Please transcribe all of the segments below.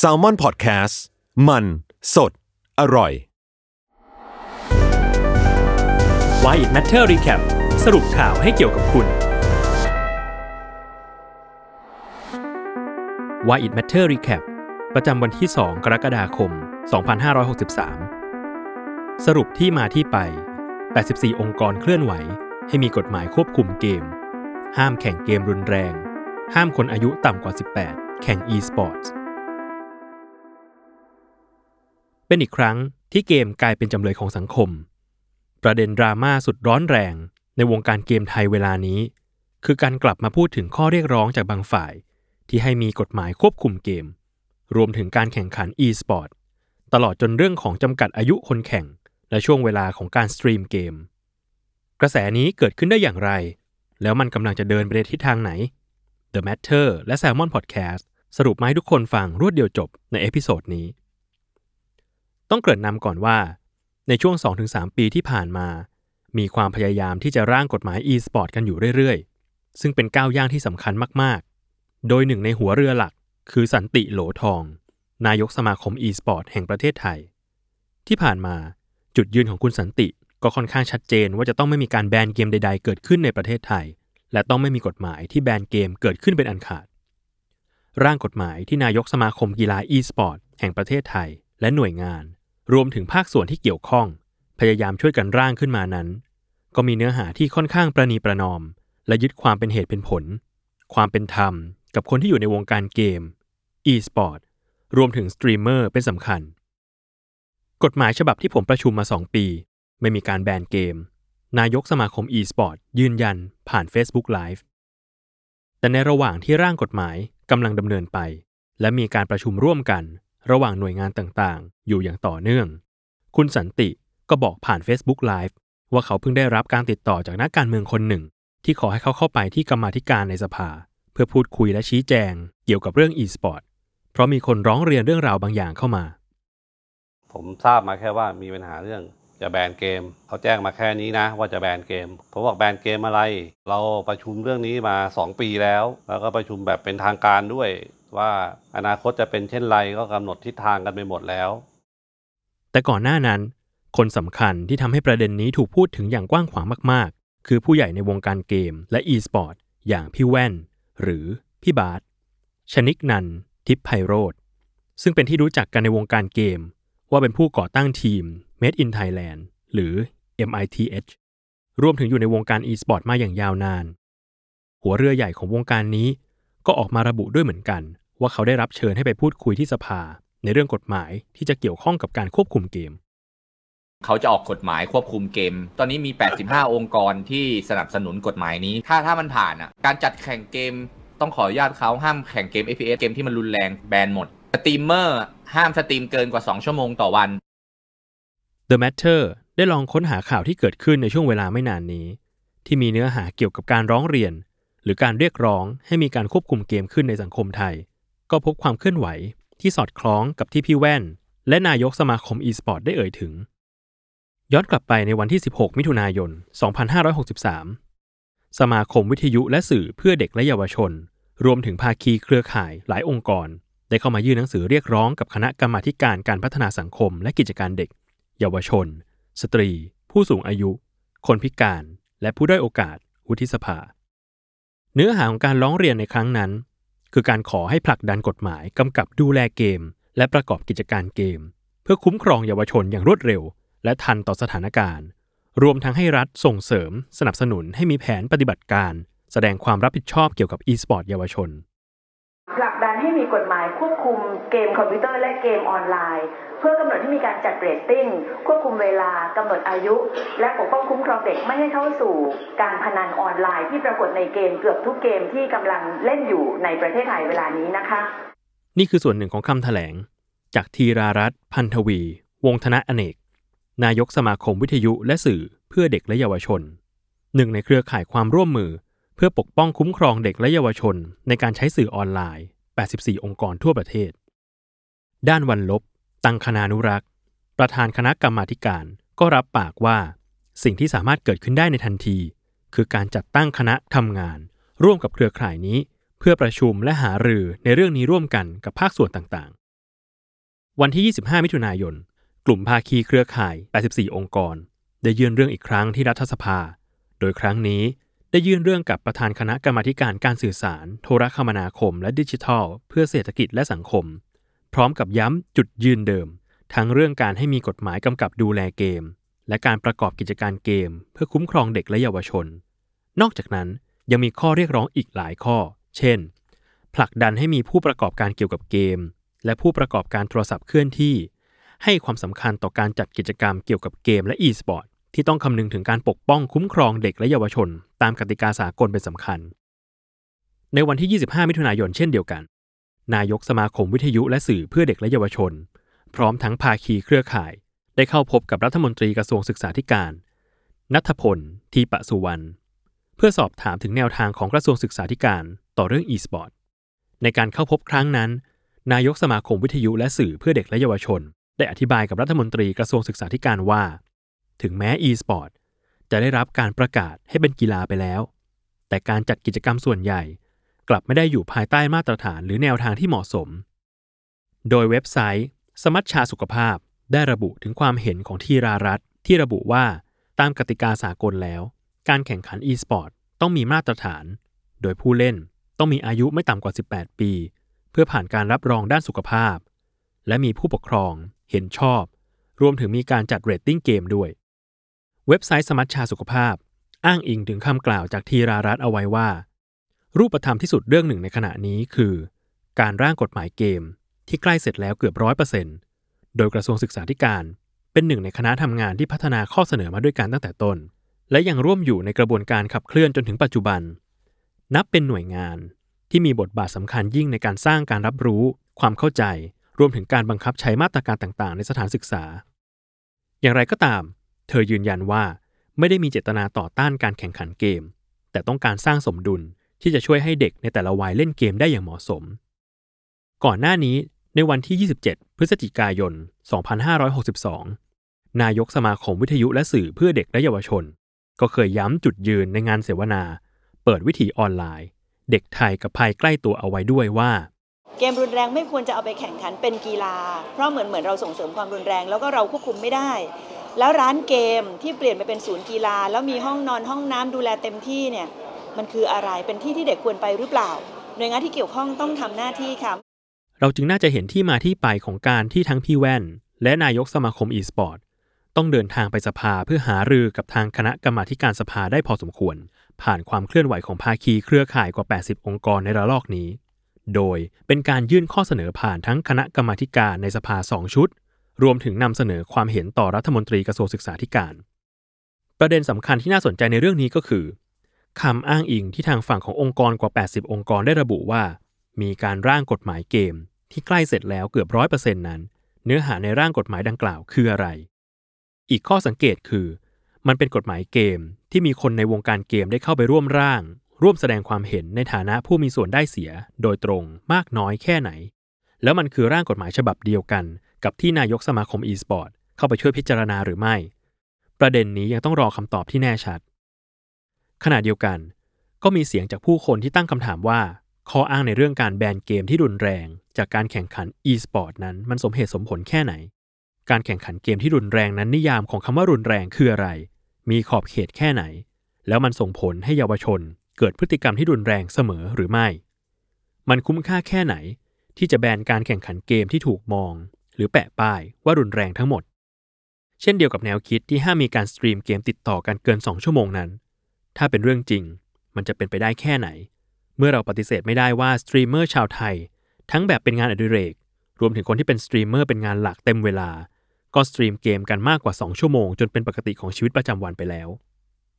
s a l ม o n PODCAST มัน สด อร่อย Why It Matter Recap สรุปข่าวให้เกี่ยวกับคุณ Why It Matter Recap ประจำวันที่ 2 กรกฎาคม 2563 สรุปที่มาที่ไป 84 องค์กรเคลื่อนไหว ให้มีกฎหมายควบคุมเกม ห้ามแข่งเกมรุนแรง ห้ามคนอายุต่ำกว่า 18 แข่ง e-sports เป็นอีกครั้งที่เกมกลายเป็นจำเลยของสังคม ประเด็นดราม่าสุดร้อนแรงในวงการเกมไทยเวลานี้ คือการกลับมาพูดถึงข้อเรียกร้องจากบางฝ่าย ที่ให้มีกฎหมายควบคุมเกม รวมถึงการแข่งขัน e-sport ตลอดจนเรื่องของจำกัดอายุคนแข่ง และช่วงเวลาของการสตรีมเกม กระแสนี้เกิดขึ้นได้อย่างไร แล้วมันกำลังจะเดินไปในทิศทางไหน The Matter และ Salmon Podcast สรุปมาให้ทุกคนฟังรวดเดียวจบใน episode นี้ ต้องเกริ่นนำก่อนว่า ในช่วง 2-3 ปีที่ผ่านมา มีความพยายามที่จะร่างกฎหมาย e-sport กันอยู่เรื่อยๆ ซึ่งเป็นก้าวย่างที่สำคัญมากๆ โดยหนึ่งในหัวเรือหลัก คือสันติโหลทอง นายกสมาคม e-sport แห่งประเทศไทย ที่ผ่านมาจุดยืนของคุณสันติก็ค่อนข้างชัดเจนว่าจะต้องไม่มีการแบนเกมใด ๆ เกิดขึ้นในประเทศไทย และต้องไม่มีกฎหมายที่แบนเกมเกิดขึ้นเป็นอันขาด ร่างกฎหมายที่นายกสมาคมกีฬา e-sport แห่งประเทศไทย และหน่วยงาน รวมถึงภาคส่วนที่เกี่ยวข้อง พยายามช่วยกันร่างขึ้นมานั้น ก็มีเนื้อหาที่ค่อนข้างประนีประนอม และยึดความเป็นเหตุเป็นผล ความเป็นธรรม กับคนที่อยู่ในวงการเกม e-sport รวมถึงสตรีมเมอร์เป็นสำคัญ กฎหมายฉบับที่ผมประชุมมา 2 ปี ไม่มีการแบนเกม นายกสมาคม e-sport ยืนยันผ่าน Facebook Live แต่ในระหว่างที่ร่างกฎหมายกำลังดำเนินไป และมีการประชุมร่วมกัน ระหว่างหน่วยงานต่างๆ อยู่อย่างต่อเนื่อง คุณสันติก็บอกผ่าน Facebook Live ว่าเขาเพิ่งได้รับการติดต่อจากนักการเมืองคนหนึ่ง ที่ขอให้เขาเข้าไปที่กรรมาธิการในสภา เพื่อพูดคุยและชี้แจง เกี่ยวกับเรื่อง e-sport เพราะมีคนร้องเรียนเรื่องราวบางอย่างเข้ามา ผมทราบมาแค่ว่ามีปัญหาเรื่อง จะแบนเกมเขาแจ้งมาแค่นี้นะว่าจะแบนเกม ผมบอกแบนเกมอะไร เราประชุมเรื่องนี้มา 2 ปีแล้ว แล้วก็ประชุมแบบเป็นทางการด้วย ว่าอนาคตจะเป็นเช่นไรก็กำหนดทิศทางกันไปหมดแล้ว แต่ก่อนหน้านั้น คนสำคัญที่ทำให้ประเด็นนี้ถูกพูดถึงอย่างกว้างขวางมาก ๆ คือผู้ใหญ่ในวงการเกมและ e-sport อย่างพี่แว่น หรือพี่บาสชนิกนันทิพไพโรธซึ่งเป็นที่รู้จักกันในวงการเกม ว่าเป็นผู้ก่อตั้งทีม Made in Thailand หรือ MITH รวมถึงอยู่ในวงการ e-sport มาอย่างยาวนาน หัวเรือใหญ่ของวงการนี้ ก็ออกมาระบุด้วยเหมือนกัน ว่าเขาได้รับเชิญให้ไปพูดคุยที่สภา ในเรื่องกฎหมายที่จะเกี่ยวข้องกับการควบคุมเกม เขาจะออกกฎหมายควบคุมเกม ตอนนี้มี 85 องค์กรที่สนับสนุนกฎหมายนี้ ถ้าถ้ามันผ่านอะ การจัดแข่งเกมต้องขออนุญาตเขาห้ามแข่งเกม FPS เกมที่มันรุนแรงแบนหมดสตรีมเมอร์ห้าม stream เกินกว่า 2 ชั่วโมงต่อวัน The Matter ได้ลองค้นหาข่าวที่เกิดขึ้นในช่วงเวลาไม่นานนี้ ที่มีเนื้อหาเกี่ยวกับการร้องเรียน หรือการเรียกร้องให้มีการควบคุมเกมขึ้นในสังคมไทย ก็พบความเคลื่อนไหวที่สอดคล้องกับที่พี่แว่น และนายกสมาคม e-sport ได้เอ่ยถึง ย้อนกลับไปในวันที่ 16 มิถุนายน 2563 สมาคมวิทยุและสื่อเพื่อเด็กและเยาวชน รวมถึงภาคีเครือข่ายหลายองค์กร ได้เข้ามายื่นหนังสือเรียกร้องกับคณะกรรมาการการพัฒนาสังคมและกิจการเด็ก เยาวชน สตรี ผู้สูงอายุ คนพิการ และผู้ด้อยโอกาส วุฒิสภา เนื้อหาของการร้องเรียนในครั้งนั้น คือการขอให้ผลักดันกฎหมายกำกับดูแลเกม และประกอบกิจการเกม เพื่อคุ้มครองเยาวชนอย่างรวดเร็ว และทันต่อสถานการณ์ รวมทั้งให้รัฐส่งเสริม สนับสนุนให้มีแผนปฏิบัติการ แสดงความรับผิดชอบเกี่ยวกับ e-sport เยาวชน ผลักดันให้มีกฎหมายควบคุมเกมคอมพิวเตอร์และเกมออนไลน์ เพื่อกำหนดให้มีการจัดเรตติ้ง ควบคุมเวลากำหนดอายุ และปกป้องคุ้มครองเด็กไม่ให้เข้าสู่การพนันออนไลน์ที่ปรากฏในเกมเกือบทุกเกมที่กำลังเล่นอยู่ในประเทศไทยเวลานี้นะคะ นี่คือส่วนหนึ่งของคำแถลง จากทีรารัตน์พันธวี วงธนะอเนก นายกสมาคมวิทยุและสื่อเพื่อเด็กและเยาวชน หนึ่งในเครือข่ายความร่วมมือ เพื่อปกป้องคุ้มครองเด็กและเยาวชน ในการใช้สื่อออนไลน์ 84 องค์กรทั่วประเทศ ด้านวันลบ ตังคณานุรักษ์ ประธานคณะกรรมาการก็รับปากว่า สิ่งที่สามารถเกิดขึ้นได้ในทันที คือการจัดตั้งคณะทำงาน ร่วมกับเครือข่ายนี้ เพื่อประชุมและหารือในเรื่องนี้ร่วมกันกับภาคส่วนต่างๆ วันที่ 25 มิถุนายน กลุ่มภาคีเครือข่าย 84 องค์กร ได้ยื่นเรื่องอีกครั้งที่รัฐสภา โดยครั้งนี้ ได้ยื่นเรื่องกับประธานคณะกรรมาการการสื่อสาร โทรคมนาคม และดิจิทัล เพื่อเศรษฐกิจและสังคม พร้อมกับย้ำจุดยืนเดิม ทั้งเรื่องการให้มีกฎหมายกำกับดูแลเกม และการประกอบกิจการเกม เพื่อคุ้มครองเด็กและเยาวชน นอกจากนั้นยังมีข้อเรียกร้องอีกหลายข้อ เช่น ผลักดันให้มีผู้ประกอบการเกี่ยวกับเกม และผู้ประกอบการโทรศัพท์เคลื่อนที่ ให้ความสำคัญต่อการจัดกิจกรรมเกี่ยวกับเกมและ e-sport ที่ต้องคำนึงถึงการปกป้องคุ้มครองเด็กและเยาวชน ตามกติกาสากลเป็นสำคัญ ในวันที่ 25 มิถุนายนเช่นเดียวกัน นายกสมาคมวิทยุและสื่อเพื่อเด็กและเยาวชน พร้อมทั้งภาคีเครือข่าย ได้เข้าพบกับรัฐมนตรีกระทรวงศึกษาธิการ นัทพล ทีปะสุวรรณ เพื่อสอบถามถึงแนวทางของกระทรวงศึกษาธิการต่อเรื่อง e-sport ในการเข้าพบครั้งนั้น นายกสมาคมวิทยุและสื่อเพื่อเด็กและเยาวชน ได้อธิบายกับรัฐมนตรีกระทรวงศึกษาธิการว่า ถึงแม้ e-sport จะได้รับการประกาศให้เป็นกีฬาไปแล้ว แต่การจัดกิจกรรมส่วนใหญ่ กลับไม่ได้อยู่ภายใต้มาตรฐานหรือแนวทางที่เหมาะสม โดยเว็บไซต์ สมัชชาสุขภาพได้ระบุถึงความเห็นของทีรารัฐที่ระบุว่าตามกติกาสากลแล้ว การแข่งขัน e-sport ต้องมีมาตรฐาน โดยผู้เล่นต้องมีอายุไม่ต่ำกว่า 18 ปี เพื่อผ่านการรับรองด้านสุขภาพ และมีผู้ปกครอง เห็นชอบ รวมถึงมีการจัดเรตติ้งเกมด้วย เว็บไซต์สมัชชาสุขภาพ อ้างอิงถึงคำกล่าวจากทีรารัฐเอาไว้ว่า รูปธรรมที่สุดเรื่องหนึ่งในขณะนี้คือ การร่างกฎหมายเกม ที่ใกล้เสร็จแล้วเกือบร้อยเปอร์เซ็นต์โดยกระทรวงศึกษาธิการเป็นหนึ่งในคณะทำงานที่พัฒนาข้อเสนอมาด้วยกันตั้งแต่ต้น และยังร่วมอยู่ในกระบวนการขับเคลื่อนจนถึงปัจจุบัน นับเป็นหน่วยงานที่มีบทบาทสำคัญยิ่งในการสร้างการรับรู้ ความเข้าใจ รวมถึงการบังคับใช้มาตรการต่าง ๆ ในสถานศึกษา อย่างไรก็ตาม เธอยืนยันว่าไม่ได้มีเจตนาต่อต้านการแข่งขันเกม แต่ต้องการสร้างสมดุลที่จะช่วยให้เด็กในแต่ละวัยเล่นเกมได้อย่างเหมาะสม ก่อนหน้านี้ในวันที่ 27 พฤศจิกายน 2562 นายกสมาคมวิทยุและสื่อเพื่อเด็กและเยาวชน ก็เคยย้ำจุดยืนในงานเสวนา เปิดวิถีออนไลน์ เด็กไทยกับภัยใกล้ตัวเอาไว้ด้วยว่าเกมรุนแรงไม่ควรจะเอาไปแข่งขันเป็นกีฬา เพราะเหมือนเหมือนเราส่งเสริมความรุนแรงแล้วก็เราควบคุมไม่ได้ แล้วร้านเกมที่เปลี่ยนไปเป็นศูนย์กีฬา แล้วมีห้องนอนห้องน้ำดูแลเต็มที่เนี่ยมันคืออะไรเป็นที่ที่เด็กควรไปหรือเปล่าหน่วยงานที่เกี่ยวข้องต้องทำหน้าที่ค่ะเราจึงน่าจะเห็นที่มาที่ไปของการที่ทั้งพี่แว่น และนายกสมาคม e-sport ต้องเดินทางไปสภาเพื่อหารือกับทางคณะกรรมาธิการสภาได้พอสมควร ผ่านความเคลื่อนไหวของภาคีเครือข่ายกว่า 80 องค์กรในระลอกนี้ โดยเป็นการยื่นข้อเสนอผ่านทั้งคณะกรรมาธิการในสภาสองชุด รวมถึงนำเสนอความเห็นต่อรัฐมนตรีกระทรวงศึกษาธิการ ประเด็นสำคัญที่น่าสนใจในเรื่องนี้ก็คือคำอ้างอิงที่ทางฝั่งขององค์กรกว่า 80 องค์กรได้ระบุว่า มีการร่างกฎหมายเกม ที่ใกล้เสร็จแล้วเกือบร้อยเปอร์เซ็นต์นั้น เนื้อหาในร่างกฎหมายดังกล่าวคืออะไร อีกข้อสังเกตคือ มันเป็นกฎหมายเกมที่มีคนในวงการเกมได้เข้าไปร่วมร่าง ร่วมแสดงความเห็นในฐานะผู้มีส่วนได้เสีย โดยตรงมากน้อยแค่ไหน แล้วมันคือร่างกฎหมายฉบับเดียวกัน กับที่นายกสมาคม e-sport เข้าไปช่วยพิจารณาหรือไม่ ประเด็นนี้ยังต้องรอคำตอบที่แน่ชัด ขณะเดียวกัน ก็มีเสียงจากผู้คนที่ตั้งคำถามว่า ข้ออ้างในเรื่องการแบนเกมที่รุนแรง จากการแข่งขัน e-sport นั้นมันสมเหตุสมผลแค่ไหน การแข่งขันเกมที่รุนแรงนั้นนิยามของคำว่ารุนแรงคืออะไร มีขอบเขตแค่ไหน แล้วมันส่งผลให้เยาวชน เกิดพฤติกรรมที่รุนแรงเสมอหรือไม่ มันคุ้มค่าแค่ไหนที่จะแบนการแข่งขันเกมที่ถูกมอง หรือแปะป้ายว่ารุนแรงทั้งหมด เช่นเดียวกับแนวคิดที่ห้ามมีการสตรีมเกมติดต่อกันเกิน 2 ชั่วโมงนั้น ถ้าเป็นเรื่องจริง มันจะเป็นไปได้แค่ไหน เมื่อเราปฏิเสธไม่ได้ว่าสตรีมเมอร์ชาวไทย ทั้งแบบเป็นงานอดิเรก รวมถึงคนที่เป็นสตรีมเมอร์เป็นงานหลักเต็มเวลา ก็สตรีมเกมกันมากกว่า 2 ชั่วโมง จนเป็นปกติของชีวิตประจำวันไปแล้ว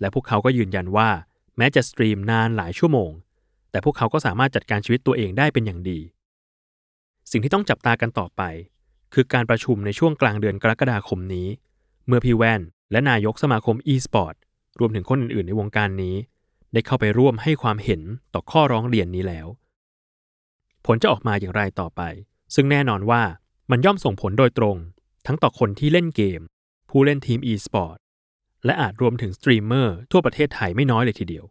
และพวกเขาก็ยืนยันว่า แม้จะสตรีมนานหลายชั่วโมง แต่พวกเขาก็สามารถจัดการชีวิตตัวเองได้เป็นอย่างดี สิ่งที่ต้องจับตากันต่อไป คือการประชุมในช่วงกลางเดือนกรกฎาคมนี้ เมื่อพี่แว่น และนายกสมาคม e-sport รวมถึงคนอื่นๆ ในวงการนี้ ได้เข้าไปร่วมให้ความเห็นต่อข้อร้องเรียนนี้แล้ว ผลจะออกมาอย่างไรต่อไป ซึ่งแน่นอนว่ามันย่อมส่งผลโดยตรง ทั้งต่อคนที่เล่นเกม ผู้เล่นทีม e-sport และอาจรวมถึงสตรีมเมอร์ทั่วประเทศไทยไม่น้อยเลยทีเดียว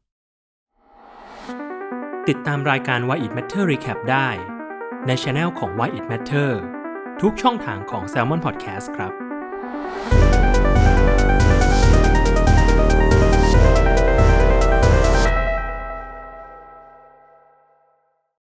ติดตามรายการ Why It Matter Recap ได้ ในช anel ของ Why It Matter ทุกช่องทางของ Salmon Podcast ครับ